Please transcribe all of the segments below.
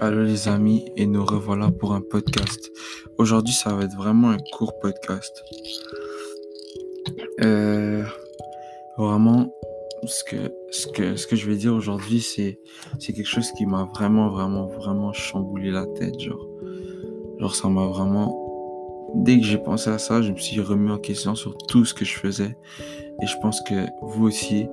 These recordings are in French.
Allô les amis, et nous revoilà pour un podcast. Aujourd'hui, ça va être vraiment un court podcast. Euh, vraiment, ce que, ce, que, ce que je vais dire aujourd'hui, c'est, quelque chose qui m'a vraiment, vraiment, vraiment chamboulé la tête. Genre, genre ça m'a vraiment... Dès que j'ai pensé à ça, je me suis remis en question sur tout ce que je faisais. Et je pense que vous aussi,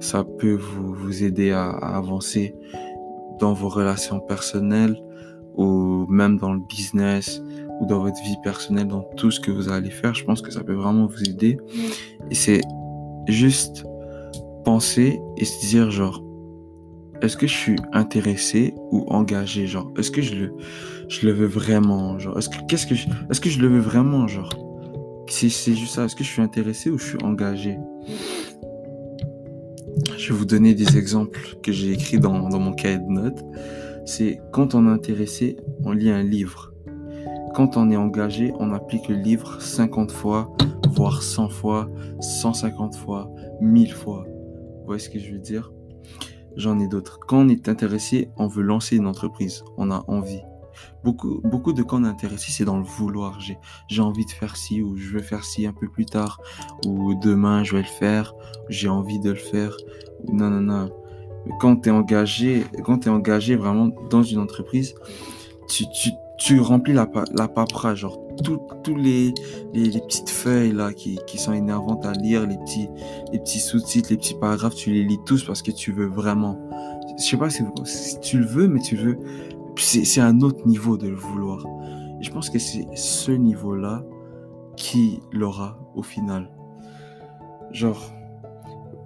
ça peut vous, vous aider à avancer dans vos relations personnelles ou même dans le business ou dans votre vie personnelle, dans tout ce que vous allez faire. Je pense que ça peut vraiment vous aider. Et c'est juste penser et se dire genre, est-ce que je suis intéressé ou engagé? Genre est-ce que je le je le veux vraiment? Genre est-ce que qu'est-ce que est-ce que je le veux vraiment? Genre c'est c'est juste ça est-ce que je suis intéressé ou je suis engagé? Je vais vous donner des exemples que j'ai écrits dans, mon cahier de notes. C'est quand on est intéressé, on lit un livre. Quand on est engagé, on applique le livre 50 fois, voire 100 fois, 150 fois, 1000 fois. Vous voyez ce que je veux dire? J'en ai d'autres. Quand on est intéressé, on veut lancer une entreprise. On a envie. Beaucoup, beaucoup de est intéressé, c'est dans le vouloir. J'ai, envie de faire ci ou je veux faire ci un peu plus tard ou demain je vais le faire. J'ai envie de le faire. Non, non, non. Quand tu es engagé, quand engagé vraiment dans une entreprise, tu, tu, tu remplis la, la papera, genre tous les, petites feuilles là qui, qui sont énervantes à lire, les petits, les petits sous-titres, les petits paragraphes, tu les lis tous parce que tu veux vraiment. Je sais pas si, si tu le veux, mais tu veux c'est un autre niveau de le vouloir. Je pense que c'est ce niveau-là qui l'aura au final. Genre,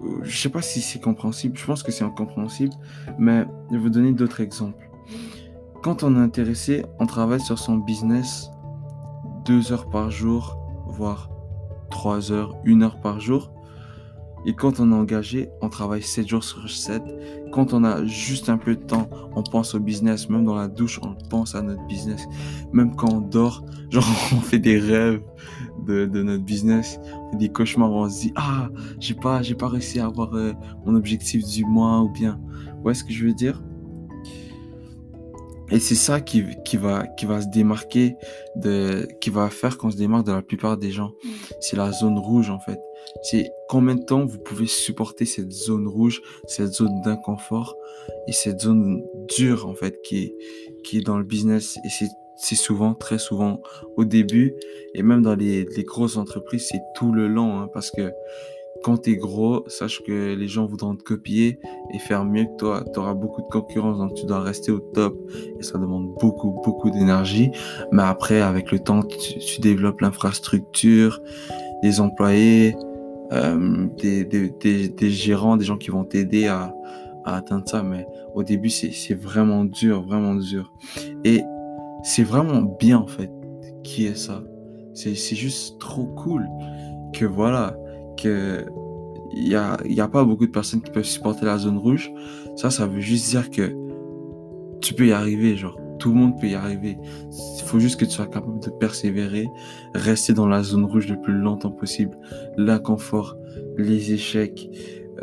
euh, je sais pas si c'est compréhensible, je pense que c'est incompréhensible, mais je vais vous donner d'autres exemples. Quand on est intéressé, on travaille sur son business deux heures par jour, voire trois heures, une heure par jour. Et quand on est engagé, on travaille 7 jours sur 7. Quand on a juste un peu de temps, on pense au business. Même dans la douche, on pense à notre business. Même quand on dort, genre on fait des rêves de, de notre business. On fait des cauchemars où on se dit ah j'ai pas j'ai pas réussi à avoir euh, mon objectif du mois ou bien. Où est-ce que je veux dire? Et c'est ça qui, qui, va, qui va se démarquer, de, qui va faire qu'on se démarque de la plupart des gens. C'est la zone rouge en fait. C'est combien de temps vous pouvez supporter cette zone rouge, cette zone d'inconfort et cette zone dure en fait qui est, qui est dans le business. Et c'est, c'est souvent, très souvent au début et même dans les, les grosses entreprises, c'est tout le long hein, parce que quand tu es gros, sache que les gens voudront te copier et faire mieux que toi. Tu auras beaucoup de concurrence, donc tu dois rester au top. Et ça demande beaucoup, beaucoup d'énergie. Mais après, avec le temps, tu, développes l'infrastructure, les employés, euh, des, des, des, des, gérants, des gens qui vont t'aider à, à atteindre ça. Mais au début, c'est vraiment dur, vraiment dur. Et c'est vraiment bien, en fait, qui est ça. C'est juste trop cool que voilà que il y a, y a pas beaucoup de personnes qui peuvent supporter la zone rouge. Ça, ça veut juste dire que tu peux y arriver, genre tout le monde peut y arriver. Il faut juste que tu sois capable de persévérer, rester dans la zone rouge le plus longtemps possible. L'inconfort, les échecs,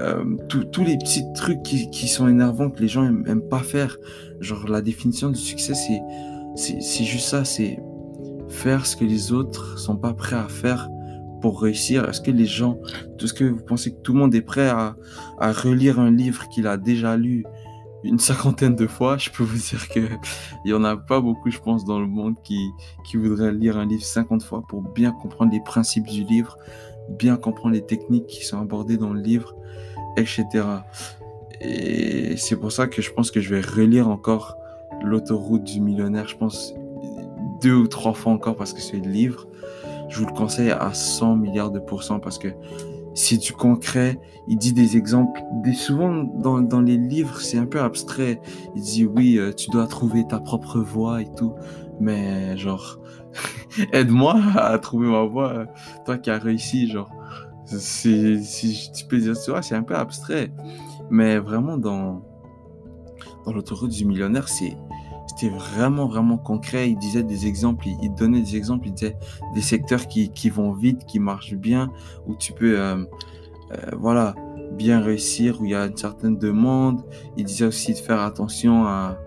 euh, tous les petits trucs qui, sont énervants que les gens aiment, pas faire. Genre la définition du succès, c'est c'est juste ça, c'est faire ce que les autres sont pas prêts à faire pour réussir Est-ce que les gens, est-ce que vous pensez que tout le monde est prêt à, à relire un livre qu'il a déjà lu une cinquantaine de fois Je peux vous dire que il y en a pas beaucoup, je pense, dans le monde qui, qui voudraient lire un livre 50 fois pour bien comprendre les principes du livre, bien comprendre les techniques qui sont abordées dans le livre, etc. Et c'est pour ça que je pense que je vais relire encore l'autoroute du millionnaire, je pense deux ou trois fois encore parce que c'est le livre je vous le conseille à 100 milliards de pourcents parce que c'est du concret. Il dit des exemples. Souvent, dans, dans les livres, c'est un peu abstrait. Il dit, oui, euh, tu dois trouver ta propre voie et tout. Mais, genre, aide-moi à trouver ma voie. Toi qui as réussi, genre. Si tu peux dire, tu vois, c'est un peu abstrait. Mais vraiment, dans, dans l'autoroute du millionnaire, c'est vraiment, vraiment concret. Il disait des exemples, il, donnait des exemples, il disait des secteurs qui, qui vont vite, qui marchent bien, où tu peux, euh, euh, voilà, bien réussir, où il y a une certaine demande. Il disait aussi de faire attention à,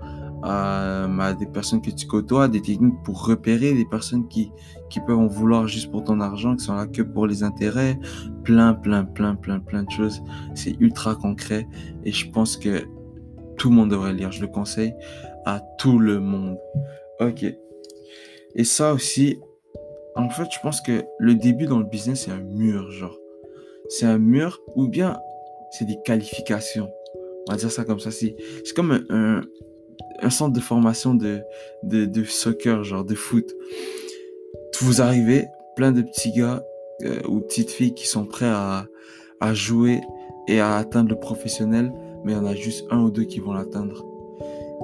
à, des personnes que tu côtoies, des techniques pour repérer des personnes qui, qui peuvent en vouloir juste pour ton argent, qui sont là que pour les intérêts, plein, plein, plein, plein, plein de choses. C'est ultra concret et je pense que tout le monde devrait lire. Je le conseille à tout le monde. Ok. Et ça aussi, en fait, je pense que le début dans le business, c'est un mur, genre. C'est un mur ou bien c'est des qualifications. On va dire ça comme ça. C'est comme un, centre de formation de, de, de, soccer, genre de foot. Vous arrivez, plein de petits gars euh, ou petites filles qui sont prêts à, à jouer et à atteindre le professionnel, mais il y en a juste un ou deux qui vont l'atteindre.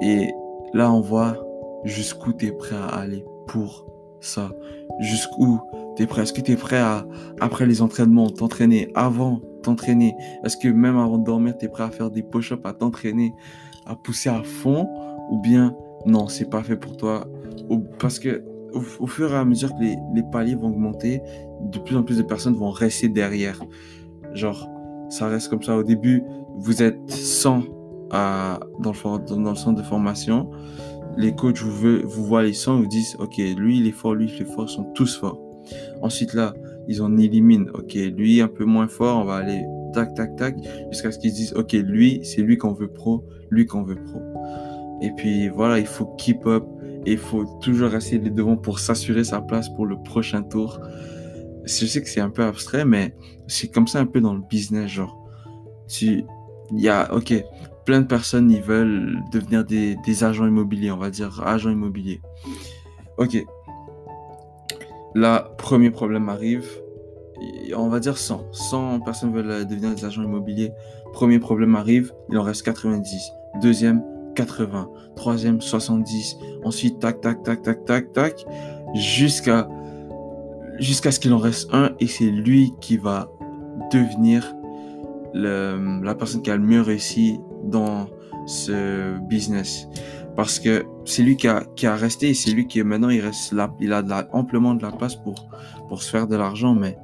Et là, on voit jusqu'où tu es prêt à aller pour ça Jusqu'où tu es prêt Est-ce que tu es prêt à, après les entraînements, t'entraîner avant t'entraîner? Est-ce que même avant de dormir, tu es prêt à faire des push-ups, à t'entraîner, à pousser à fond? Ou bien non, c'est pas fait pour toi? Parce que au, fur et à mesure que les, les, paliers vont augmenter, de plus en plus de personnes vont rester derrière. Genre, ça reste comme ça. Au début, vous êtes 100 à, dans, le, centre de formation les coachs vous, vous voient les 100 vous disent, OK, lui, il est fort, lui, il est fort, ils sont tous forts. Ensuite, là, ils en éliminent. OK, lui, un peu moins fort, on va aller tac, tac, tac, jusqu'à ce qu'ils disent, OK, lui, c'est lui qu'on veut pro, lui qu'on veut pro. Et puis, voilà, il faut keep up et il faut toujours rester les devants pour s'assurer sa place pour le prochain tour. Je sais que c'est un peu abstrait, mais c'est comme ça un peu dans le business, genre. Il y a, ok, plein de personnes, ils veulent devenir des, agents immobiliers, on va dire agents immobiliers. Ok. Là, premier problème arrive. On va dire 100. 100 personnes veulent devenir des agents immobiliers. Premier problème arrive, il en reste 90. Deuxième, 80. Troisième, 70. Ensuite, tac, tac, tac, tac, tac, tac. Jusqu'à jusqu'à ce qu'il en reste un et c'est lui qui va devenir le, la personne qui a le mieux réussi dans ce business. Parce que c'est lui qui a, qui a resté c'est lui qui maintenant il reste là, il a de la, amplement de la place pour, pour se faire de l'argent. Mais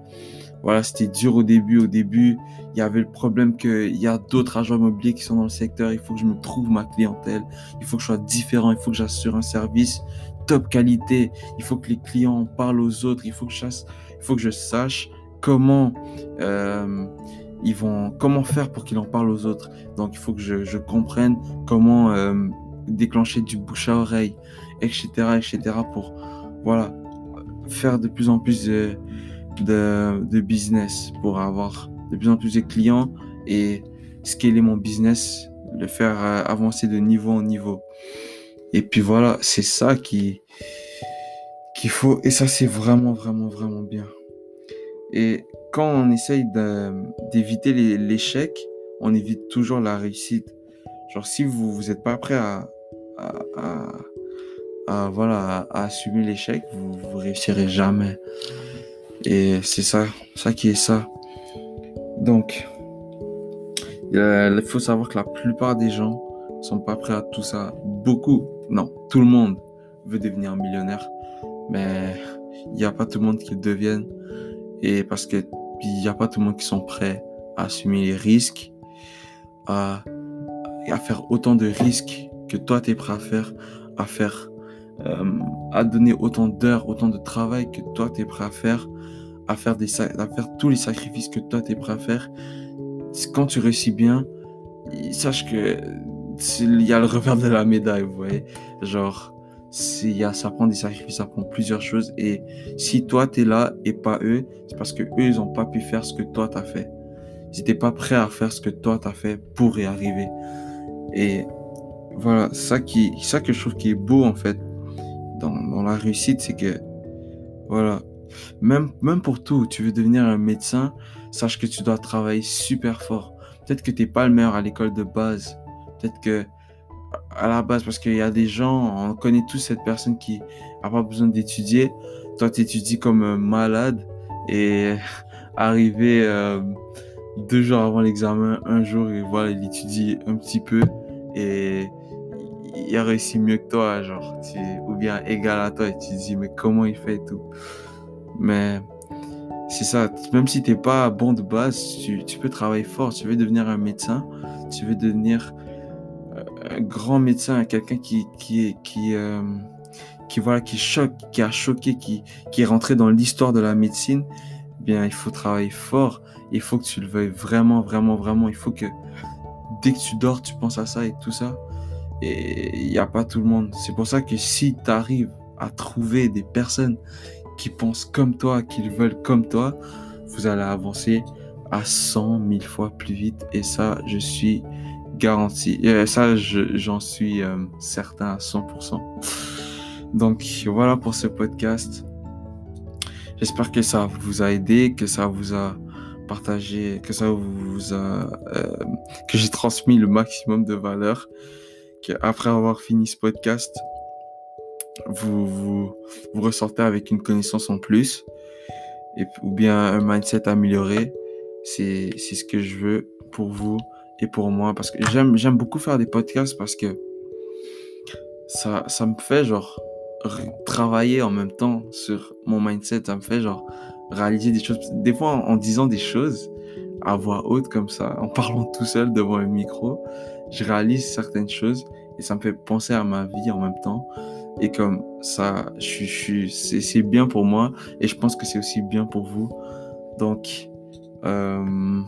voilà, c'était dur au début. Au début, il y avait le problème qu'il y a d'autres agents immobiliers qui sont dans le secteur. Il faut que je me trouve ma clientèle. Il faut que je sois différent. Il faut que j'assure un service top qualité. Il faut que les clients parlent aux autres. Il faut que je, chasse, il faut que je sache comment euh, ils vont comment faire pour qu'il en parle aux autres. Donc il faut que je, comprenne comment euh, déclencher du bouche à oreille, etc., etc. pour voilà faire de plus en plus de, de, business, pour avoir de plus en plus de clients et scaler mon business, le faire euh, avancer de niveau en niveau. Et puis voilà, c'est ça qui qu'il faut et ça c'est vraiment vraiment vraiment bien. Et quand on essaye d'éviter l'échec, on évite toujours la réussite. Genre, si vous vous pas prêt à, voilà, à, assumer l'échec, vous, vous réussirez jamais. Et c'est ça, ça qui est ça. Donc, il faut savoir que la plupart des gens sont pas prêts à tout ça. Beaucoup, non, tout le monde veut devenir millionnaire, mais il n'y a pas tout le monde qui le devienne. Et parce que il n'y a pas tout le monde qui sont prêts à assumer les risques, à, à faire autant de risques que toi tu es prêt à faire, à faire, euh, à donner autant d'heures, autant de travail que toi tu es prêt à faire, à faire des, à faire tous les sacrifices que toi tu es prêt à faire. Quand tu réussis bien, sache que il y a le revers de la médaille, vous voyez. Genre, y a, ça prend des sacrifices, ça prend plusieurs choses. Et si toi, tu es là et pas eux, c'est parce que eux, ils n'ont pas pu faire ce que toi, tu as fait. Ils n'étaient pas prêts à faire ce que toi, tu as fait pour y arriver. Et voilà, ça, qui, ça que je trouve qui est beau, en fait, dans, dans la réussite, c'est que, voilà, même, même pour tout, tu veux devenir un médecin, sache que tu dois travailler super fort. Peut-être que tu n'es pas le meilleur à l'école de base. Peut-être que à la base parce qu'il y a des gens, on connaît tous cette personne qui n'a pas besoin d'étudier. Toi, tu étudies comme malade et arrivé euh, deux jours avant l'examen, un jour, et voilà, il étudie un petit peu et il a réussi mieux que toi, genre, ou bien égal à toi et tu te dis, mais comment il fait et tout. Mais c'est ça, même si tu n'es pas bon de base, tu, tu peux travailler fort. Tu veux devenir un médecin, tu veux devenir grand médecin, quelqu'un qui, qui, qui, euh, qui, voilà, qui choque, qui a choqué, qui, qui est rentré dans l'histoire de la médecine, eh bien, il faut travailler fort. Il faut que tu le veuilles vraiment, vraiment, vraiment. Il faut que dès que tu dors, tu penses à ça et tout ça. Et il n'y a pas tout le monde. C'est pour ça que si tu arrives à trouver des personnes qui pensent comme toi, qui veulent comme toi, vous allez avancer à 100 000 fois plus vite. Et ça, je suis garanti. Et ça, j'en suis euh, certain à 100%. Donc voilà pour ce podcast. J'espère que ça vous a aidé, que ça vous a partagé, que ça vous a, euh, que j'ai transmis le maximum de valeur. Que après avoir fini ce podcast, vous, ressortez avec une connaissance en plus ou bien un mindset amélioré. C'est ce que je veux pour vous et pour moi parce que j'aime, j'aime beaucoup faire des podcasts parce que ça, ça me fait genre travailler en même temps sur mon mindset. Ça me fait genre réaliser des choses. Des fois, en, disant des choses à voix haute comme ça, en parlant tout seul devant un micro, je réalise certaines choses et ça me fait penser à ma vie en même temps. Et comme ça, je, je, c'est bien pour moi et je pense que c'est aussi bien pour vous. Donc, euh,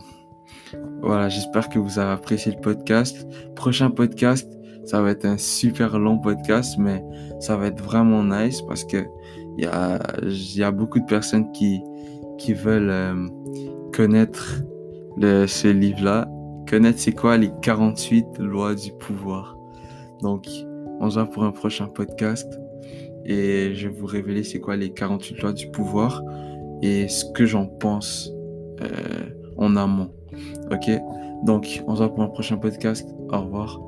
voilà, j'espère que vous avez apprécié le podcast. Prochain podcast, ça va être un super long podcast, mais ça va être vraiment nice parce que il y a, beaucoup de personnes qui, veulent euh, connaître ce livre-là, connaître c'est quoi les 48 lois du pouvoir? Donc, on se voit pour un prochain podcast et je vais vous révéler c'est quoi les 48 lois du pouvoir et ce que j'en pense euh, en amont. Ok? Donc, on se voit pour un prochain podcast. Au revoir.